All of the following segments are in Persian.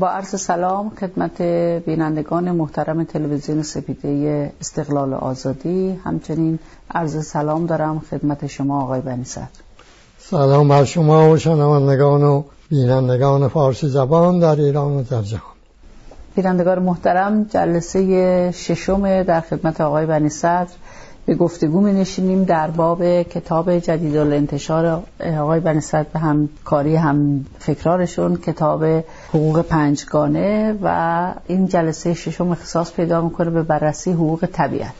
با عرض سلام خدمت بینندگان محترم تلویزیون سپیده استقلال آزادی. همچنین عرض سلام دارم خدمت شما آقای بنی سلام بر شما و شنوندگان و بینندگان فارسی زبان در ایران و در جهان. بینندگان محترم جلسه ششم در خدمت آقای بنی صدر به گفتگو می نشینیم در باب کتاب جدید الانتشار آقای بنی صدر به همکاری هم فکرارشون کتاب حقوق پنجگانه و این جلسه ششم اختصاص پیدا می‌کنه به بررسی حقوق طبیعت.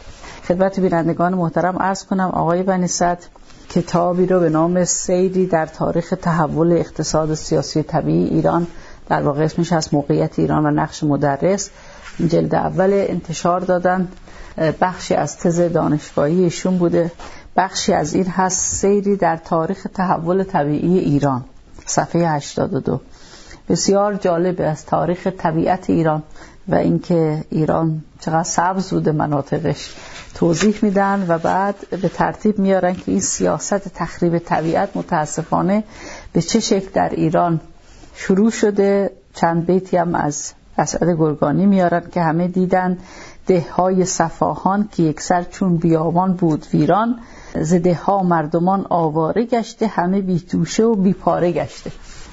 خدمت بینندگان محترم عرض کنم آقای بنی صدر کتابی رو به نام سیری در تاریخ تحول اقتصاد سیاسی طبیعی ایران در واقع اسمش از موقعیت ایران و نقش مدرس جلد اول انتشار دادن. بخشی از تز دانشگاهی ایشون بوده. بخشی از این هست سیری در تاریخ تحول طبیعی ایران صفحه 82 بسیار جالبه از تاریخ طبیعت ایران و اینکه ایران چقدر سبز بوده مناطقش. توضیح میدن و بعد به ترتیب میارن که این سیاست تخریب طبیعت متاسفانه به چه شکل در ایران شروع شده. چند بیتی هم از اسعد گرگانی میارن که همه دیدن. های صفاهان که یکسر چون بیابان بود ویران زده ها مردمان آواره گشته همه بی توشه و بی پاره گشته.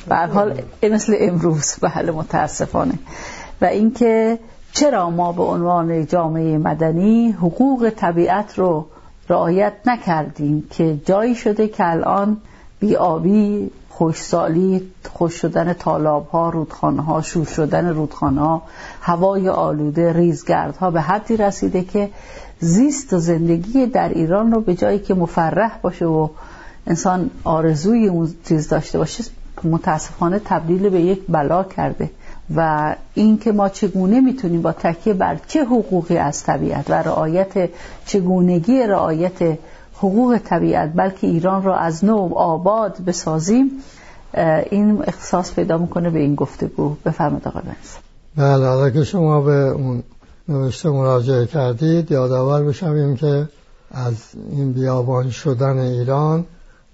به حال مثل امروز حال متاسفانه. و اینکه چرا ما به عنوان جامعه مدنی حقوق طبیعت رو رعایت نکردیم که جایی شده که الان بیابی خوشسالی خوش شدن تالاب ها رودخانه ها شور شدن رودخانه ها هوای آلوده ریزگردها به حدی رسیده که زیست و زندگی در ایران رو به جایی که مفرح باشه و انسان آرزوی اون چیز داشته باشه متاسفانه تبدیل به یک بلا کرده. و این که ما چگونه می‌تونیم با تکیه بر چه حقوقی از طبیعت و رعایت چگونگی رعایت حقوق طبیعت بلکه ایران را از نو آباد بسازیم این اختصاص پیدا می‌کنه به این گفتگو. بفرمایید آقای بنز بله حالا که شما به اون نوشته مراجعه کردید یادآور بشویم که از این بیابان شدن ایران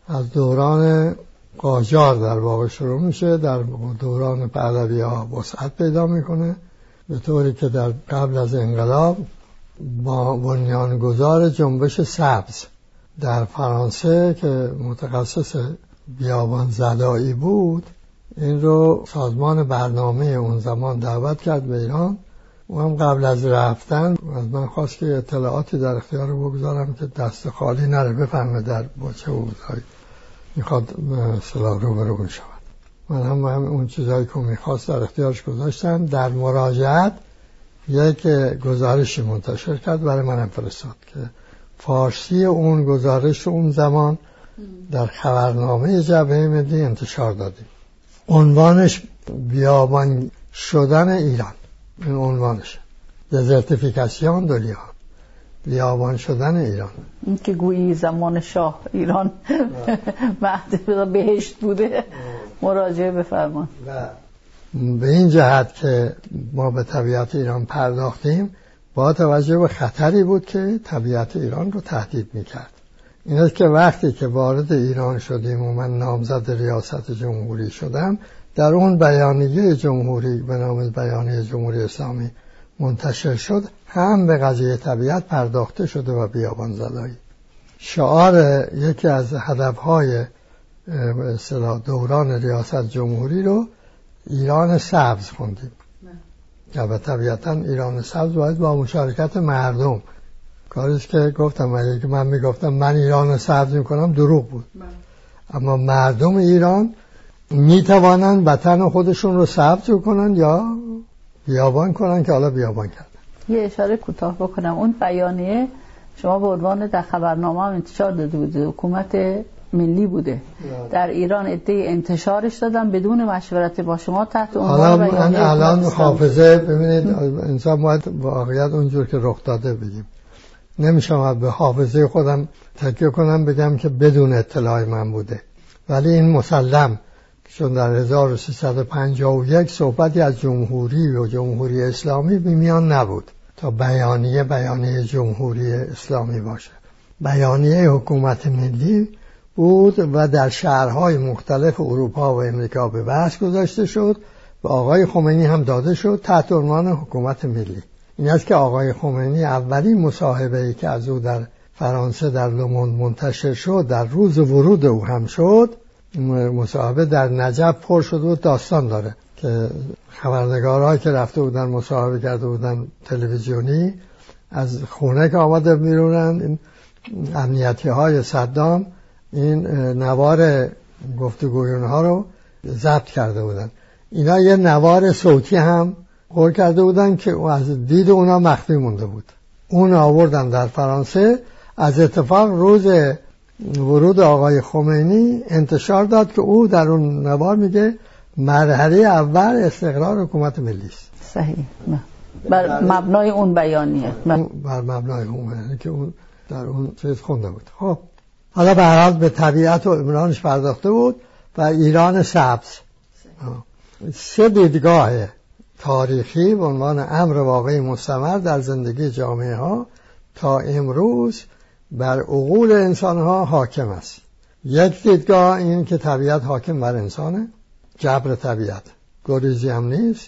از دوران قاجار در واقع شروع میشه. در دوران پهلوی ها وسعت پیدا می‌کنه. به طوری که در قبل از انقلاب با بنیانگذار جنبش سبز در فرانسه که متخصص بیابان زدایی بود این رو سازمان برنامه اون زمان دعوت کرد به ایران. و هم قبل از رفتن از من خواست که اطلاعاتی در اختیار بگذارم که دست خالی نره. بفهمه در با چه اوضاعی می‌خواد سلاح رو برو شود من هم, هم اون چیزهایی که می‌خواست در اختیارش گذاشتم. در مراجعت یک گزارشی منتشر کرد برای منم فرستاد که فارسی اون گزارش اون زمان در خبرنامه جبهه ملی انتشار دادیم. عنوانش بیابان شدن ایران. این عنوانش دزرتیفیکاسیون دلیان بیابان شدن ایران. این که گویی زمان شاه ایران مهد بهشت بوده. مراجعه بفرمان. به این جهت که ما به طبیعت ایران پرداختیم با توجه به خطری بود که طبیعت ایران رو تهدید می‌کرد. این است که وقتی که وارد ایران شدیم و من نامزد ریاست جمهوری شدم در اون بیانیه جمهوری به نام بیانیه جمهوری اسلامی منتشر شد هم به قضیه طبیعت پرداخته شده و بیابان زدایی. شعار یکی از هدفهای دوران ریاست جمهوری رو ایران سبز خوندیم. و طبیعتا ایران سبز باید با مشارکت مردم کاریش که گفتم اگه که من می‌گفتم من ایران سبز می‌کنم دروغ بود. بله. اما مردم ایران می‌توانند وطن خودشون رو سبز کنن یا بیابان کنن که حالا بیابان کردن. یه اشاره کوتاه بکنم. اون بیانیه شما به عنوان در خبرنامه هم انتشار داده بوده. حکومت ملی بوده. بله. در ایران ادعای انتشارش دادن بدون مشورت با شما تحت عنوان الان حافظه ببینید انسان باید واقعیت اونجور که رخ داده بگیم. نمیشم به حافظه خودم تکیه کنم بگم که بدون اطلاع من بوده. ولی این مسلم چون در 1351 صحبتی از جمهوری و جمهوری اسلامی بیمیان نبود تا بیانیه بیانیه جمهوری اسلامی باشه. بیانیه حکومت ملی بود و در شهرهای مختلف اروپا و امریکا به بحث گذاشته شد به آقای خمینی هم داده شد تحت عنوان حکومت ملی. این است که آقای خمینی اولین مصاحبه ای که از او در فرانسه در لوموند منتشر شد در روز ورود او هم شد. مصاحبه در نجف پر شد و داستان داره که خبرنگارهایی که رفته بودن مصاحبه کرده بودن تلویزیونی از خونه که آمده بیرونن این امنیتی های صدام این نوار گفتگویون ها رو ضبط کرده بودن. اینا یه نوار صوتی هم قول کرده بودن که از دید اونا مخفی مونده بود. اون آوردن در فرانسه. از اتفاق روز ورود آقای خمینی انتشار داد که او در اون نوار میگه مرحله اول استقرار حکومت ملی است. صحیح. بر مبنای اون بیانیه. بر مبنای اون که اون در اون چیز خونده بود. خب. حالا به حال به طبیعت و عمرانش پرداخته بود و ایران سبز. سه دیدگاه تاریخی به عنوان امر واقعی مستمر در زندگی جامعه ها تا امروز بر عقول انسان ها حاکم است. یک دیدگاه این که طبیعت حاکم بر انسانه جبر طبیعت. گریزی هم نیست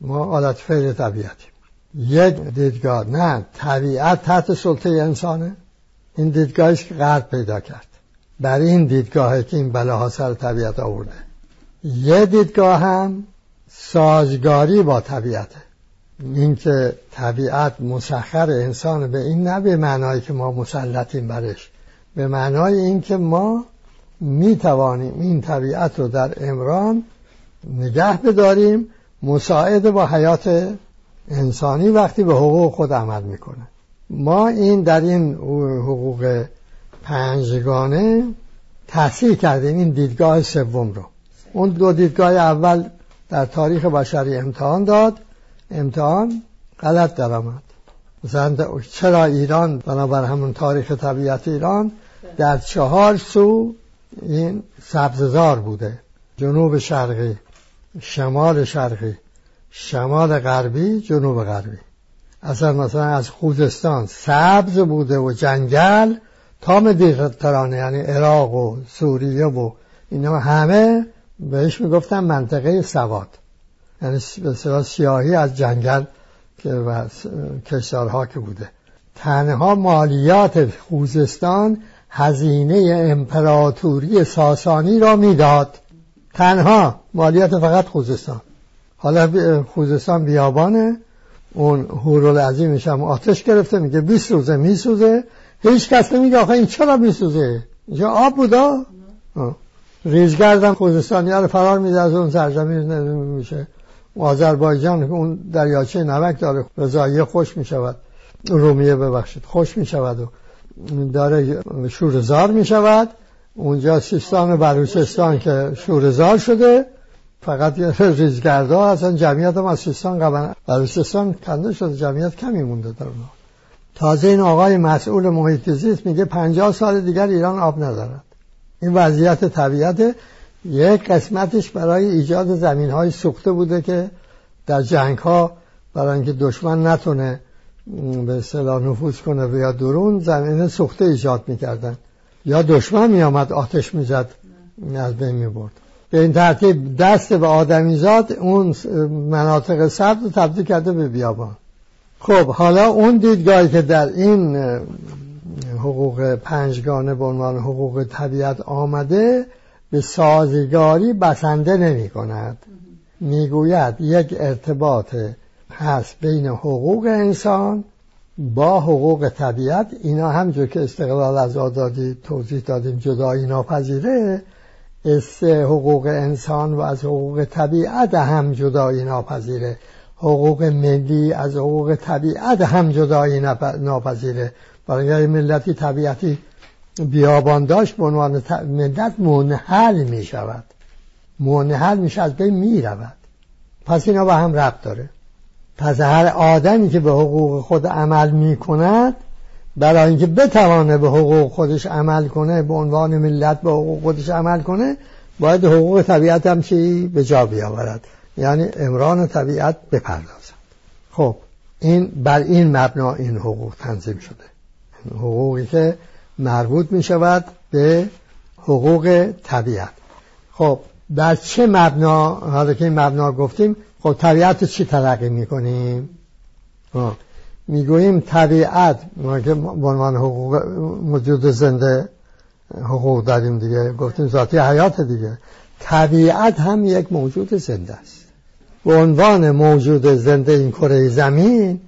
ما حالت فعل طبیعتیم. یک دیدگاه نه طبیعت تحت سلطه انسانه. این دیدگاهی که غرب پیدا کرد. بر این دیدگاهی که این بلاها سر طبیعت آورده. یه دیدگاه هم سازگاری با طبیعته اینکه طبیعت مسخر انسان به این نه به معنایی که ما مسلطیم برش. به معنای اینکه ما می توانیم این طبیعت رو در امران نگه بداریم مساعد با حیات انسانی وقتی به حقوق خود عمل می‌کنه. ما این در این حقوق پنجگانه تحصیل کردیم این دیدگاه سوم رو. اون دو دیدگاه اول در تاریخ بشری امتحان داد. امتحان غلط درآمد مثلا چرا ایران بنابر همون تاریخ طبیعت ایران در چهار سو این سبززار بوده. جنوب شرقی شمال شرقی شمال غربی جنوب غربی. اصلا مثلا از خوزستان سبز بوده و جنگل تا مدیترانه یعنی عراق و سوریه و اینا همه بهش می‌گفتن منطقه سواد. یعنی سیاهی از جنگل که و کشتارها که بوده. تنها مالیات خوزستان هزینه امپراتوری ساسانی را می‌داد. تنها مالیات فقط خوزستان. حالا خوزستان بیابانه. اون هورول عظیمش هم آتش گرفته میگه بیسوزه میسوزه. هیچ کس نمیگه آخه این چرا میسوزه اینجا آب بودا؟ ریزگردم خوزستانی رو فرار میده از اون سرزمین میشه. آذربایجان اون دریاچه نمک داره رضاییه خوش می‌شود. رومیه ببخشید خوش می‌شود و داره شورزار می‌شود. اونجا سیستان و بلوچستان که شورزار شده فقط یه ریزگردا اصلا جمعیت هم از سیستان قبل بلوچستان کنده شده جمعیت کمی مونده در اونها. تازه این آقای مسئول محیط زیست میگه پنجاه سال دیگر ایران آب ندارد این وضعیت طبیعت یک قسمتش برای ایجاد زمین های سوخته بوده که در جنگ ها برای اینکه دشمن نتونه به اصطلاح نفوذ کنه و یا درون زمین سوخته ایجاد می‌کردن. یا دشمن میآمد آتش می‌زد از بین می‌برد. به این ترتیب دست به آدمیزاد اون مناطق سبز تبدیل کرده به بیابان. خب حالا اون دیدگاهی که در این حقوق پنجگانه به عنوان حقوق طبیعت آمده به سازگاری بسنده نمی کند. می‌گوید یک ارتباط هست بین حقوق انسان با حقوق طبیعت. اینا همجور که استقلال از آزادی توضیح دادیم جدایی ناپذیره. است حقوق انسان و از حقوق طبیعت هم جدایی ناپذیره. حقوق ملی از حقوق طبیعت هم جدایی ناپذیره. برای ملتی طبیعتی بیابان داشت به عنوان ملت منحل می شود منحل میشه از بین می رود پس اینا به هم ربط داره. پس هر آدمی که به حقوق خود عمل می کند برای اینکه بتوانه به حقوق خودش عمل کنه به عنوان ملت به حقوق خودش عمل کنه باید حقوق طبیعت هم چی؟ به جا بیاورد. یعنی امران طبیعت بپردازد. خب این بر این مبنا این حقوق تنظیم شده. حقوقی که مربوط می شود به حقوق طبیعت. خب بر چه مبنا؟ حالا که این مبنا گفتیم خب طبیعت چی تلقی می‌کنیم؟ می‌گوییم طبیعت ما که به عنوان حقوق موجود زنده حقوق داریم دیگه گفتیم ذاتی حیات دیگه. طبیعت هم یک موجود زنده است. به عنوان موجود زنده این کره زمین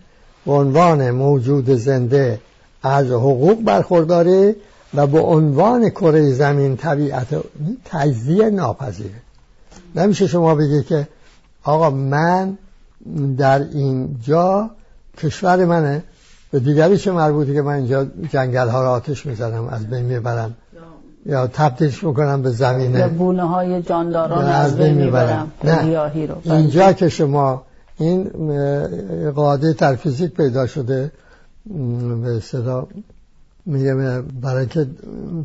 به عنوان موجود زنده از حقوق برخورداره و به عنوان کره زمین طبیعت تجزیه ناپذیره نمیشه شما بگی که آقا من در اینجا کشور منه. به دیگری چه مربوطی که من اینجا جنگل ها را آتش می‌زنم از بین می‌برم؟ یا تبدیلش می‌کنم به زمینه؟ بونه های جانداران از بین می‌برم. نه. اینجا که شما این قاعده در فیزیک پیدا شده به صدا میگه برای که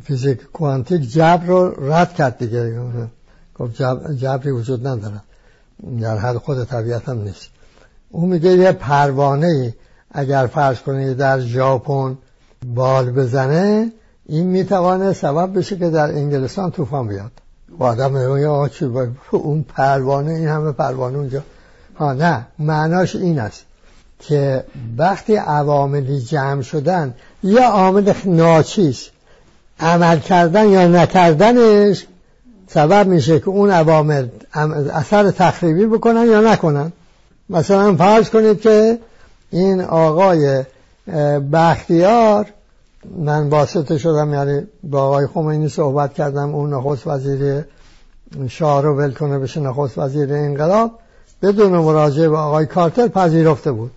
فیزیک کوانتیک جبر رو رد کرد دیگه. گفت جبری وجود نداره. در حد خود طبیعت هم نیست. اون میگه یه پروانه اگر فرض کنید در ژاپن بال بزنه این می‌توانه سبب بشه که در انگلستان طوفان بیاد. و آدم میگه اون پروانه این همه پروانه اونجا. ها نه. معناش این است. که وقتی عواملی جمع شدن یا عامل ناچیز عمل کردن یا نکردنش سبب میشه که اون عوامل اثر تخریبی بکنن یا نکنن. مثلا فرض کنید که این آقای بختیار من واسطه شدم یعنی با آقای خمینی صحبت کردم اون نخست وزیر شاه رو ول کنه بشه نخست وزیر انقلاب بدون مراجعه به آقای کارتر پذیرفته بود.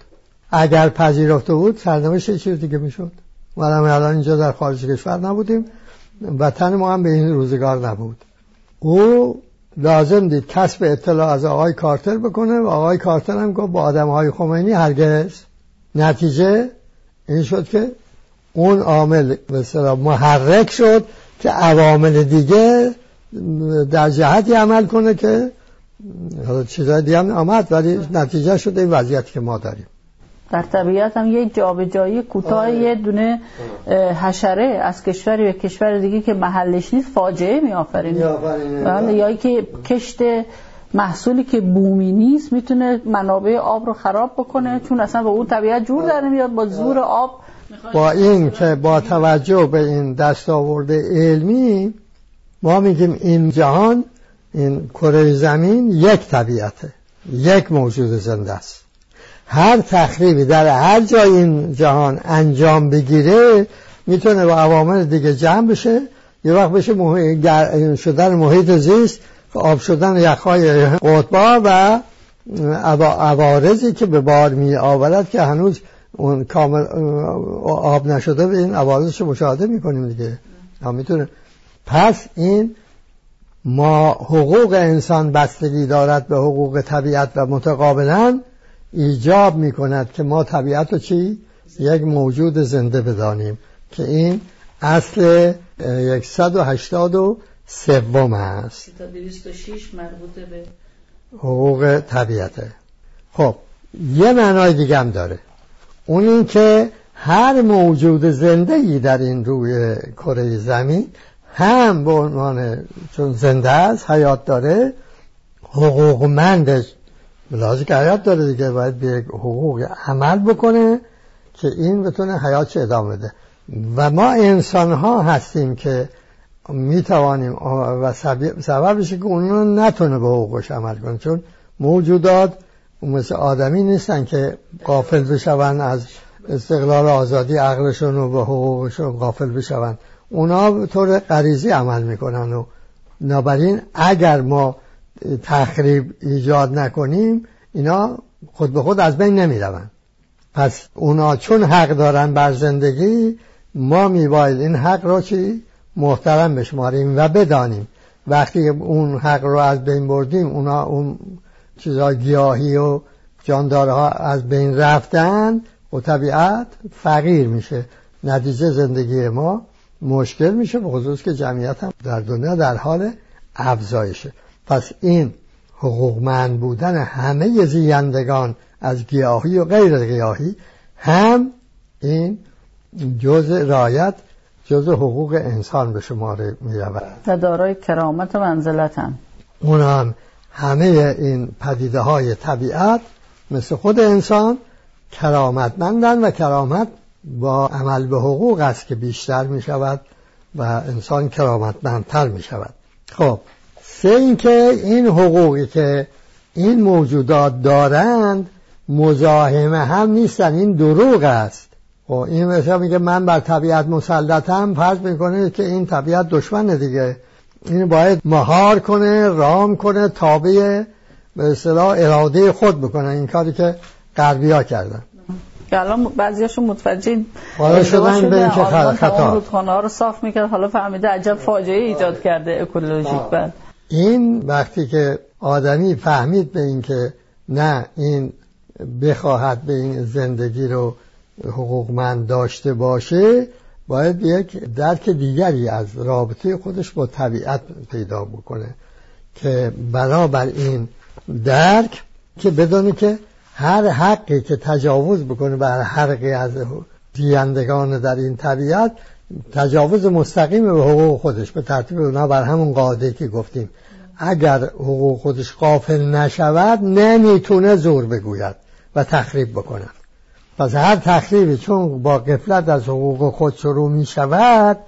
اگر پذیرفته بود سرنوشت چیز دیگه می‌شد؟ ما الان اینجا در خارج کشور نبودیم وطن ما هم به این روزگار نبود. او لازم دید کسب اطلاع از آقای کارتر بکنه و آقای کارتر هم گفت با آدم های خمینی هرگز. نتیجه این شد که اون عامل مثلا محرک شد که عوامل دیگه در جهتی عمل کنه که چیزای دیگه هم آمد ولی نتیجه شده این وضعیتی که ما داریم. در طبیعت هم یک جابجایی کوتاه آره. یه دونه حشره از کشوری به کشور دیگه که محلش نیست فاجعه می آفرینه. بله یا که کشت محصولی که بومی نیست می‌تونه منابع آب رو خراب بکنه چون اصلا با اون طبیعت جور در نمیاد با زور آب. با این که با توجه به این دستاورد علمی ما میگیم این جهان این کره زمین یک طبیعته یک موجود زنده است. هر تخریبی در هر جای این جهان انجام بگیره می‌تونه با عوامل دیگه جمع بشه. یه وقت بشه محیط شدن محیط زیست آب شدن یخهای قطبا و عوارضی که به بار می آورد که هنوز اون کامل آب نشده به این عوارضش مشاهده می‌کنیم دیگه. می‌تونه. پس این ما حقوق انسان بستگی دارد به حقوق طبیعت و متقابلا ایجاب می کند که ما طبیعت رو چی؟ یک موجود زنده بدانیم که این اصل 183 سوم است. مربوط به حقوق طبیعته. خب یه معنای دیگه هم داره. اون این که هر موجود زنده ای در این روی کره زمین هم به عنوان چون زنده است حیات داره حقوقمندش لازم که حیات داره دیگه باید به حقوق عمل بکنه که این بتونه حیاتش ادامه بده. و ما انسان ها هستیم که می توانیم و سببشه که اونو نتونه به حقوقش عمل کنه. چون موجودات مثل آدمی نیستن که قافل بشون از استقلال آزادی عقلشون و به حقوقشون قافل بشون. اونا به طور غریزی عمل می‌کنن و نابرین اگر ما تخریب ایجاد نکنیم اینا خود به خود از بین نمی روند پس اونا چون حق دارن بر زندگی ما میباید این حق را چی؟ محترم بشماریم و بدانیم. وقتی اون حق رو از بین بردیم اونا اون چیزا گیاهی و جاندارها از بین رفتن و طبیعت فقیر میشه. نتیجه زندگی ما مشکل میشه به خصوص که جمعیت هم در دنیا در حال افزایشه. پس این حقوقمند بودن همه زیندگان از گیاهی و غیر گیاهی هم این جز رایت جز حقوق انسان به شماره می رود و دارای کرامت و منزلتن. اونم همه این پدیده های طبیعت مثل خود انسان کرامتمندن و کرامت با عمل به حقوق است که بیشتر می شود و انسان کرامتمندتر می شود خب سه اینکه این حقوقی که این موجودات دارند مزاحم هم نیستن. این دروغ است. و خب، این مثلا میگه من بر طبیعت مسلطم فرض می‌کنه که این طبیعت دشمنه دیگه. این باید مهار کنه رام کنه تابع به اصطلاح اراده خود بکنه. این کاری که غربی ها کردن. که الان بعضیاشون متوجه حالا شدن به اینکه خطا. رودخانه ها رو صاف می‌کرد. حالا فهمیده عجب فاجعه ایجاد کرده اکولوژیک. بعد این وقتی که آدمی فهمید به اینکه نه این بخواهد به این زندگی رو حقوقمند داشته باشه باید یک درک دیگری از رابطه خودش با طبیعت پیدا بکنه که بنابر این درک که بدونه که هر حقی که تجاوز بکنه بر حقی از دیندگان در این طبیعت تجاوز مستقیم به حقوق خودش به ترتیب اونا بر همون قاعده که گفتیم. اگر حقوق خودش قافل نشود نمی‌تونه زور بگوید و تخریب بکنه. پس هر تخریبی چون با قفلت از حقوق خود شروع می شود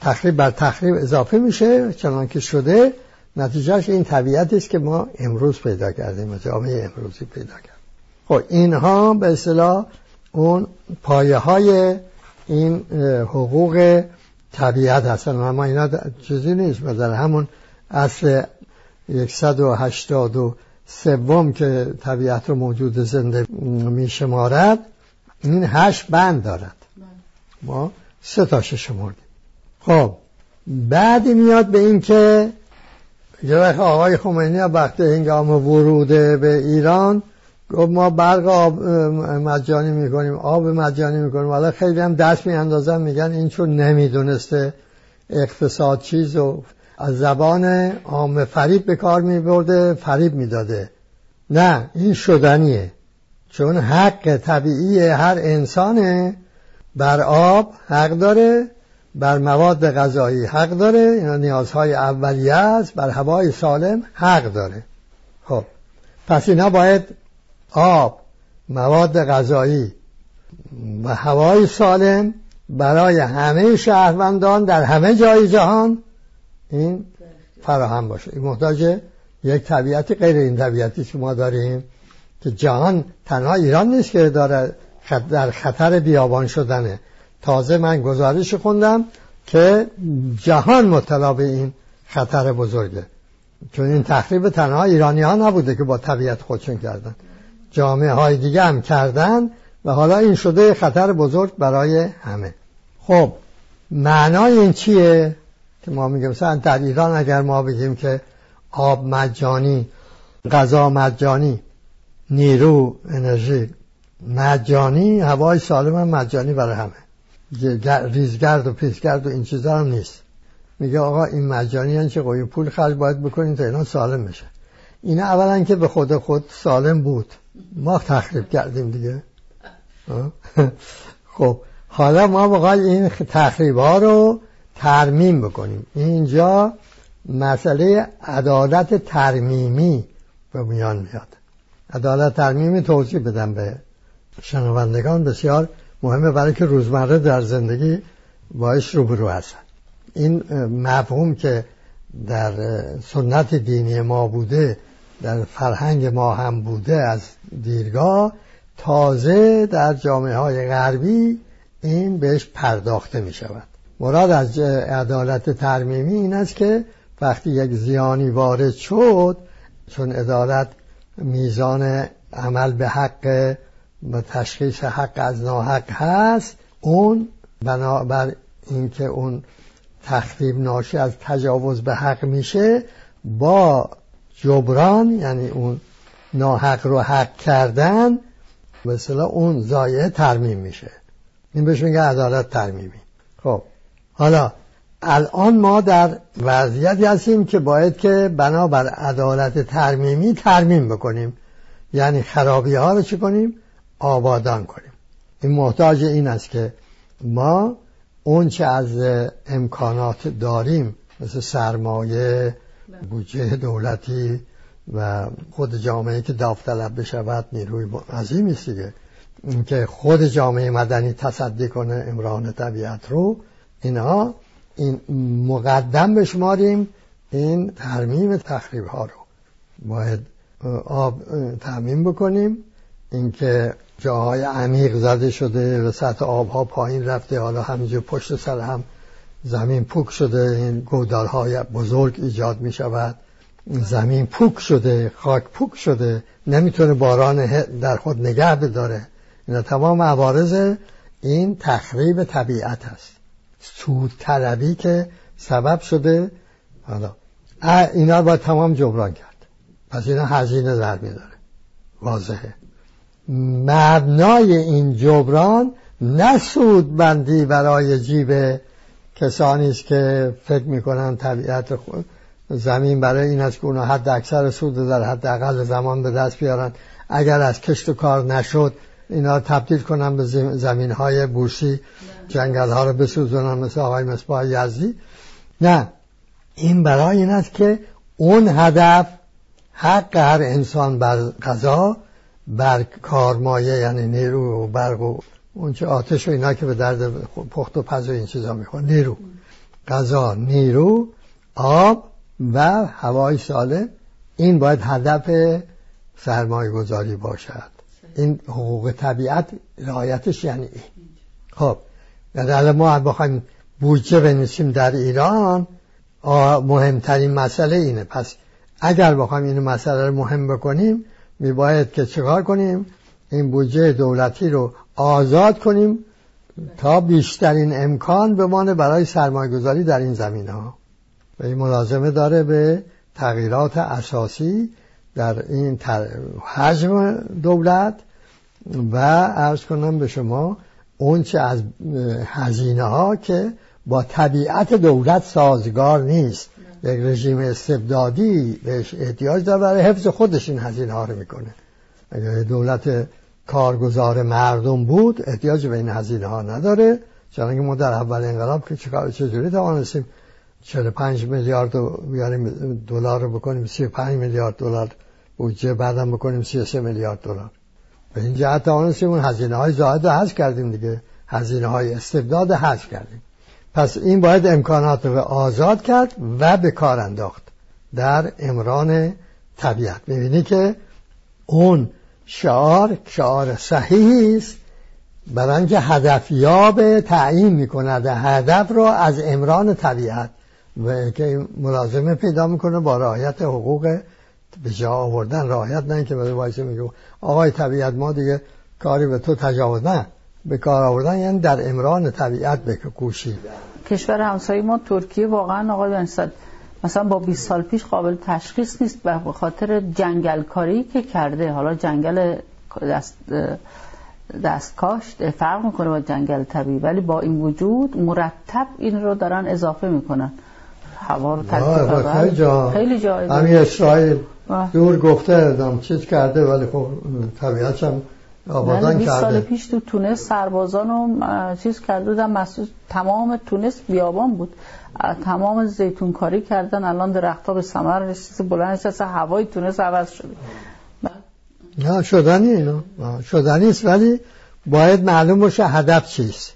تخریب بر تخریب اضافه میشه چنان که شده نتیجهش این طبیعت است که ما امروز پیدا کردیم و جامعه امروزی پیدا کردیم خب اینها به اصطلاح اون پایه های این حقوق طبیعت هستن. و ما اینا چیزی نیست. مثلا همون اصل 180 سوم که طبیعت رو موجود زنده می شمارد این هشت بند دارد. ما سه تاش شمردیم خب بعدی میاد به این که یه وقت آقای خمینی وقتی هنگام ورود به ایران گفت ما برق آب مجانی می‌کنیم آب مجانی می‌کنیم. حالا خیلی هم دست میاندازن میگن این چون نمی‌دونسته اقتصاد چیز و از زبان عام فریب به کار میبرده فریب می‌داده. نه این شدنیه. چون حق طبیعی هر انسانه بر آب حق داره بر مواد غذایی حق داره اینا نیازهای اولیه است بر هوای سالم حق داره. خب پس اینا باید آب مواد غذایی و هوای سالم برای همه شهروندان در همه جای جهان این فراهم باشه. این محتاج یک طبیعت غیر این طبیعتی که ما داریم که جهان تنها ایران نیست که داره در خطر بیابان شدنه. تازه من گزارش خوندم که جهان مطلع به این خطر بزرگه. چون این تخریب تنها ایرانی ها نبوده که با طبیعت خودشون کردن. جامعه های دیگه هم کردن و حالا این شده خطر بزرگ برای همه. خب معنای این چیه؟ که ما میگیم مثلا در ایران اگر ما بگیم که آب مجانی غذا مجانی نیرو انرژی مجانی هوای سالم مجانی برای همه. ریزگرد و پیسگرد و این چیزا هم نیست. میگه آقا این مجانی هن چه قوی پول خرج باید بکنین تا اینا سالم بشه. اینا اولا که به خود خود سالم بود. ما تخریب کردیم دیگه. خب حالا ما بخواهی این تخریب ها رو ترمیم بکنیم. اینجا مسئله عدالت ترمیمی به میان میاد. عدالت ترمیمی توضیح بدم به شنوندگان. بسیار مهمه برای که روزمره در زندگی باش روبرو هستن. این مفهوم که در سنت دینی ما بوده در فرهنگ ما هم بوده از دیرگاه تازه در جامعه های غربی این بهش پرداخته می شود مراد از عدالت ترمیمی این است که وقتی یک زیانی وارد شد چون عدالت میزان عمل به حق و تشخیص حق از ناحق هست اون بنابر اینکه اون تخریب ناشی از تجاوز به حق میشه با جبران یعنی اون ناحق رو حق کردن مثلا اون زایه ترمیم میشه. این بهش میگه عدالت ترمیمی. خب حالا الان ما در وضعیتی هستیم که باید که بنابر عدالت ترمیمی ترمیم بکنیم. یعنی خرابی ها رو چی کنیم؟ آبادان کنیم. این محتاج این است که ما اون چه از امکانات داریم مثل سرمایه بودجه دولتی و خود جامعه که داوطلب بشود نیروی عظیمی است دیگه. اینکه خود جامعه مدنی تصدی کنه امران طبیعت رو اینها این مقدم بشماریم این ترمیم تخریب ها رو. باید آب تعمین بکنیم. اینکه جاهای عمیق زده شده و سطح آب ها پایین رفته حالا همینجور پشت سر هم زمین پوک شده این گودالهای بزرگ ایجاد می شود زمین پوک شده خاک پوک شده نمی‌تونه باران در خود نگه بداره اینا تمام عوارض این تخریب طبیعت هست سود طلبی که سبب شده حالا اینا باید تمام جبران کرد. پس اینا هزینه در میداره. واضحه. مبنای این جبران نه سود بندی برای جیب کسانی است که فکر می‌کنن طبیعت زمین برای این است که اونا حد اکثر سود در حد اقل زمان به دست بیارن اگر از کشت و کار نشد اینا تبدیل کنن به زمین های بورسی جنگل ها رو بسوزونن مثل آقای مصباح یزدی. نه این برای این است که اون هدف حق هر انسان بر غذا بر کارمایه یعنی نیرو و برق و اونچه آتش و اینا که به درد پخت و پز و این چیزا می‌خواد نیرو. غذا نیرو آب و هوای سالم. این باید هدف سرمایه گذاری باشد. این حقوق طبیعت رعایتش یعنی این. خب. در ما بخوایم بودجه بنویسیم در ایران مهمترین مسئله اینه. پس اگر بخوایم این مسئله رو مهم بکنیم میباید که چکار کنیم؟ این بودجه دولتی رو آزاد کنیم تا بیشترین امکان بمانه برای سرمایه گذاری در این زمین ها و این ملازمه داره به تغییرات اساسی در این حجم دولت و ارز کنم به شما اونچه از هزینه ها که با طبیعت دولت سازگار نیست. یک رژیم استبدادی بهش احتیاج داره برای حفظ خودش این هزینه ها رو می‌کنه. اگر دولت کارگزار مردم بود احتیاج به این هزینه ها نداره. چون ما در اول انقلاب که چکار چجوری توانستیم 45 میلیارد بیاریم دلار رو بکنیم 35 میلیارد دلار بودجه بعدم بکنیم 33 میلیارد دلار. به این جهت توانستیم اون هزینه های زائد رو حذف کردیم دیگه. هزینه های استبداد حذف کردیم. پس این باید امکانات رو آزاد کرد و به کار انداخت در امران طبیعت. می‌بینی که اون شعار شعار صحیحی است برای اینکه هدفیاب تعیین می‌کند. هدف رو از امران طبیعت. و که ملازمه پیدا می‌کنه با رعایت حقوق به جا آوردن. رعایت نه که وایسه میگه آقای طبیعت ما دیگه کاری به تو تجاوز نه. به کار آوردن یعنی در امران طبیعت بکوشید. کشور همسایه ما ترکیه واقعا آقای بنصد مثلا با 20 سال پیش قابل تشخیص نیست به خاطر جنگل کاری که کرده. حالا جنگل دست دست کاشت فرق می‌کنه با جنگل طبیعی ولی با این وجود مرتب این رو دارن اضافه می‌کنن. هوا رو خیلی جا. خیلی جا همین اسرائیل دور گفته ادام چیز کرده ولی خب طبیعت هم آبادان کرده. سال پیش تو تونس سربازان رو چیز کرده بودن مسئول تمام تونس بیابان بود. تمام زیتون کاری کردن الان درختها به ثمر رسید بلند اصلا هوای تونس عوض شده. نه شدنی شدنی است ولی باید معلوم باشه هدف چیست.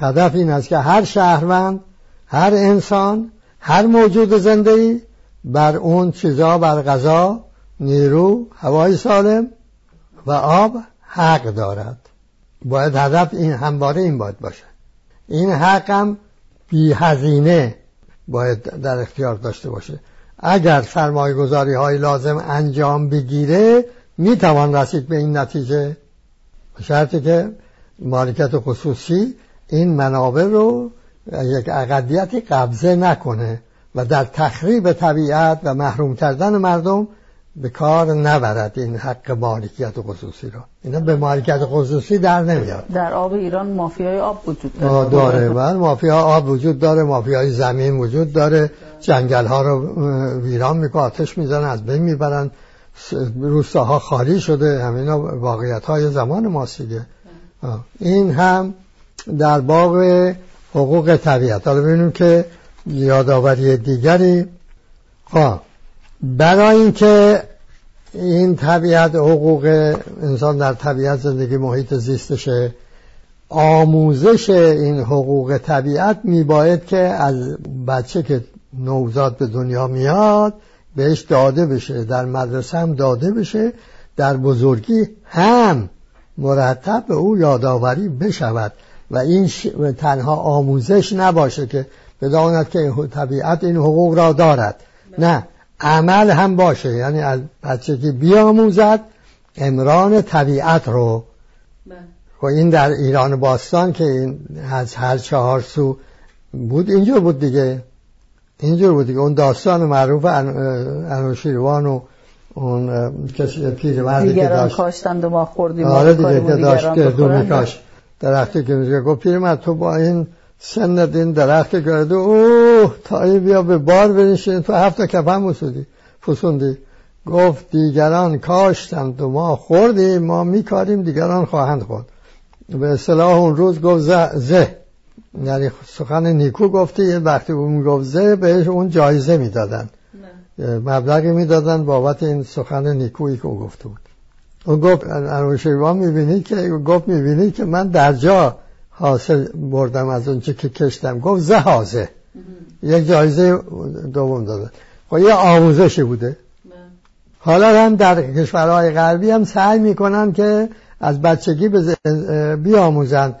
هدف این است که هر شهروند هر انسان هر موجود زنده بر اون چیزا بر غذا نیرو هوای سالم و آب حق دارد. باید هدف این همواره این باید باشه این حق هم بی هزینه باید در اختیار داشته باشه. اگر سرمایه گذاری های لازم انجام بگیره می‌توان رسید به این نتیجه. شرطی که مالکت خصوصی این منابع رو یک اقدیتی قبضه نکنه و در تخریب طبیعت و محروم کردن مردم به کار نبرد این حق مالکیت خصوصی رو. اینا به مالکیت خصوصی در نمیاد. در آب ایران مافیای آب وجود داره. داره. بله مافیا آب وجود داره مافیای زمین وجود داره. جنگل ها رو ویران می‌کنه آتش می‌زنن از بین می‌برن. روستاها خالی شده همینا واقعیت های زمان ماسیگه این هم در باب حقوق طبیعت. حالا ببینیم که یادآوری دیگری. خب برای اینکه این طبیعت حقوق انسان در طبیعت زندگی محیط زیستشه. آموزش این حقوق طبیعت میباید که از بچه که نوزاد به دنیا میاد بهش داده بشه. در مدرسه هم داده بشه. در بزرگی هم مرتب به او یادآوری بشود. و این تنها آموزش نباشه که بداند که طبیعت این حقوق را دارد. نه. عمل هم باشه. یعنی از بچگی بیاموزد امران طبیعت رو. و خب این در ایران باستان که این از هر چهار سو بود اینجور بود دیگه. اینجور بود دیگه. اون داستان معروف انوشیروان و اون کسی پیرمردی که داشت. کاشتند و ما خوردیم آره دیگه که داشت که دو میکاش درختی که میگه گفت پیرمرد تو با این سن این درخت گرده. اوه تا این بیا به بار بنشین. تو هفته کفن مسودی فسوندی گفت دیگران کاشتند و ما خوردیم. ما میکاریم دیگران خواهند خورد. به اصطلاح اون روز گفت زه, زه. یعنی سخن نیکو گفتی. یه وقتی اون گفت زه بهش اون جایزه می‌دادن. مبلغی می‌دادن بابت این سخن نیکویی که او گفته بود. اون گفت انوشیروان می‌بینید که؟ گفت می‌بینید که من در جا حاصل بردم از اون که کشتم. گفت زه حاضه یک جایزه دوم دادن خب یه آموزشی بوده. حالا هم در کشورهای غربی هم سعی می‌کنن که از بچگی بیاموزن.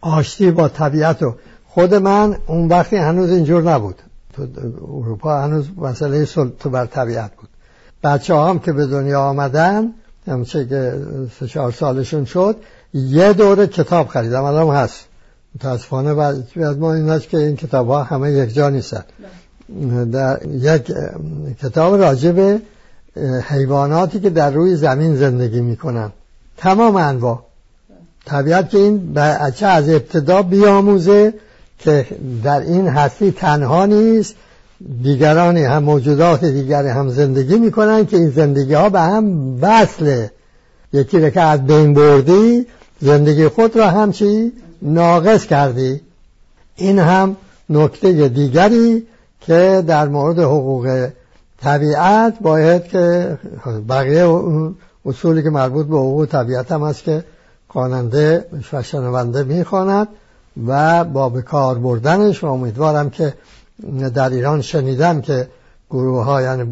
آشتی با طبیعت رو خود من اون وقتی هنوز اینجور نبود. تو اروپا هنوز مسئله سلطه بر طبیعت بود. بچه هم که به دنیا آمدن همچه که سه چهار سالشون شد یه دوره کتاب خریدم الان هست. متاسفانه بعد ما این که این کتاب ها همه یک جا نیستن. در یک کتاب راجع حیواناتی که در روی زمین زندگی می‌کنن. تمام انواع. طبیعت که این بچه از ابتدا بیاموزه که در این هستی تنها نیست دیگرانی هم موجودات دیگری هم زندگی می‌کنن که این زندگی ها به هم وصله. یکی رو از بین بردی زندگی خود را هم چی؟ ناقص کردی. این هم نکته دیگری که در مورد حقوق طبیعت باید که بقیه اصولی که مربوط به حقوق طبیعت هم هست که خواننده و شنونده می‌خواند و با به کار بردنش و امیدوارم که در ایران شنیدم که گروه ها یعنی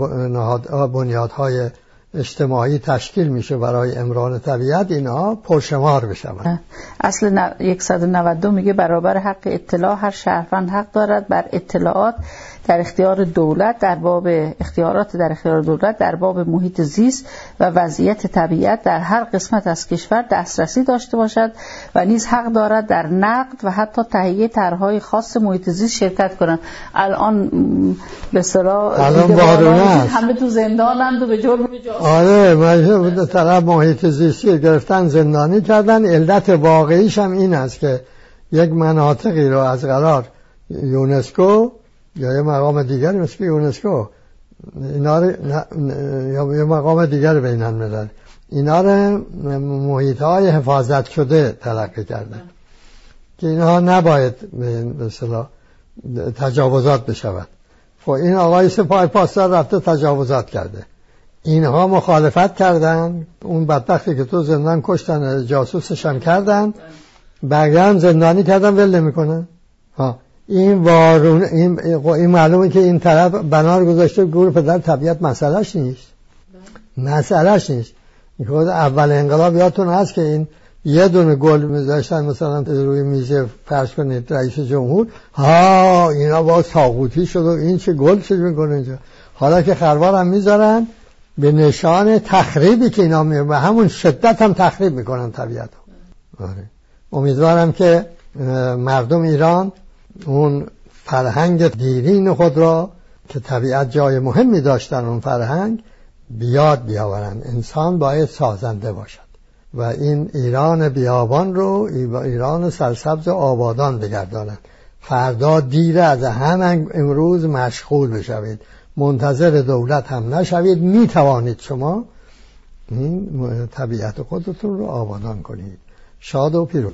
بنیادهای اجتماعی تشکیل میشه برای امران طبیعت اینها پرشمار بشوند. اصل 192 میگه برابر حق اطلاع هر شهروند حق دارد بر اطلاعات در اختیار دولت در باب اختیارات در اختیار دولت در باب محیط زیست و وضعیت طبیعت در هر قسمت از کشور دسترسی داشته باشد و نیز حق دارد در نقد و حتی تهیه طرحهای خاص محیط زیست شرکت کنند. الان به اصطلاح همه تو زندانند و به جرم آره من طرف محیط زیستی گرفتن زندانی کردن. علت واقعیش هم این است که یک مناطقی رو از قرار یونسکو یا یه مقام دیگری مثل یونسکو. اینا یا یه مقام دیگر بین الملل اینا رو محیط های حفاظت شده تلقی کردن. که اینها نباید به تجاوزات بشود. خب این آقای سپاه پاسدار رفته تجاوزات کرده. اینها مخالفت کردن. اون بدبختی که تو زندان کشتن جاسوسش هم کردن. بقیه هم زندانی کردن ول نمی‌کنن. ها. این وارون این, این معلومه که این طرف بنار گذاشته گور پدر طبیعت مسئلهش نیست. مسئلهش نیست. خود اول انقلاب یادتون هست که این یه دونه گل میذاشتن مثلا روی میزه فرض کنید رئیس جمهور. ها اینا با ساقوتی شد و این چه گل چه می‌کنه اینجا. حالا که خروار هم می‌ذارن به نشان تخریبی که اینا می به همون شدت هم تخریب می‌کنن طبیعت آره. امیدوارم که مردم ایران اون فرهنگ دیرین خود را که طبیعت جای مهمی داشتن اون فرهنگ بیاد بیاورن. انسان باید سازنده باشد. و این ایران بیابان رو ایران سرسبز آبادان بگردانند. فردا دیره از همه امروز مشغول بشوید. منتظر دولت هم نشوید. می توانید شما این طبیعت خودتون رو آبادان کنید. شاد و پیروز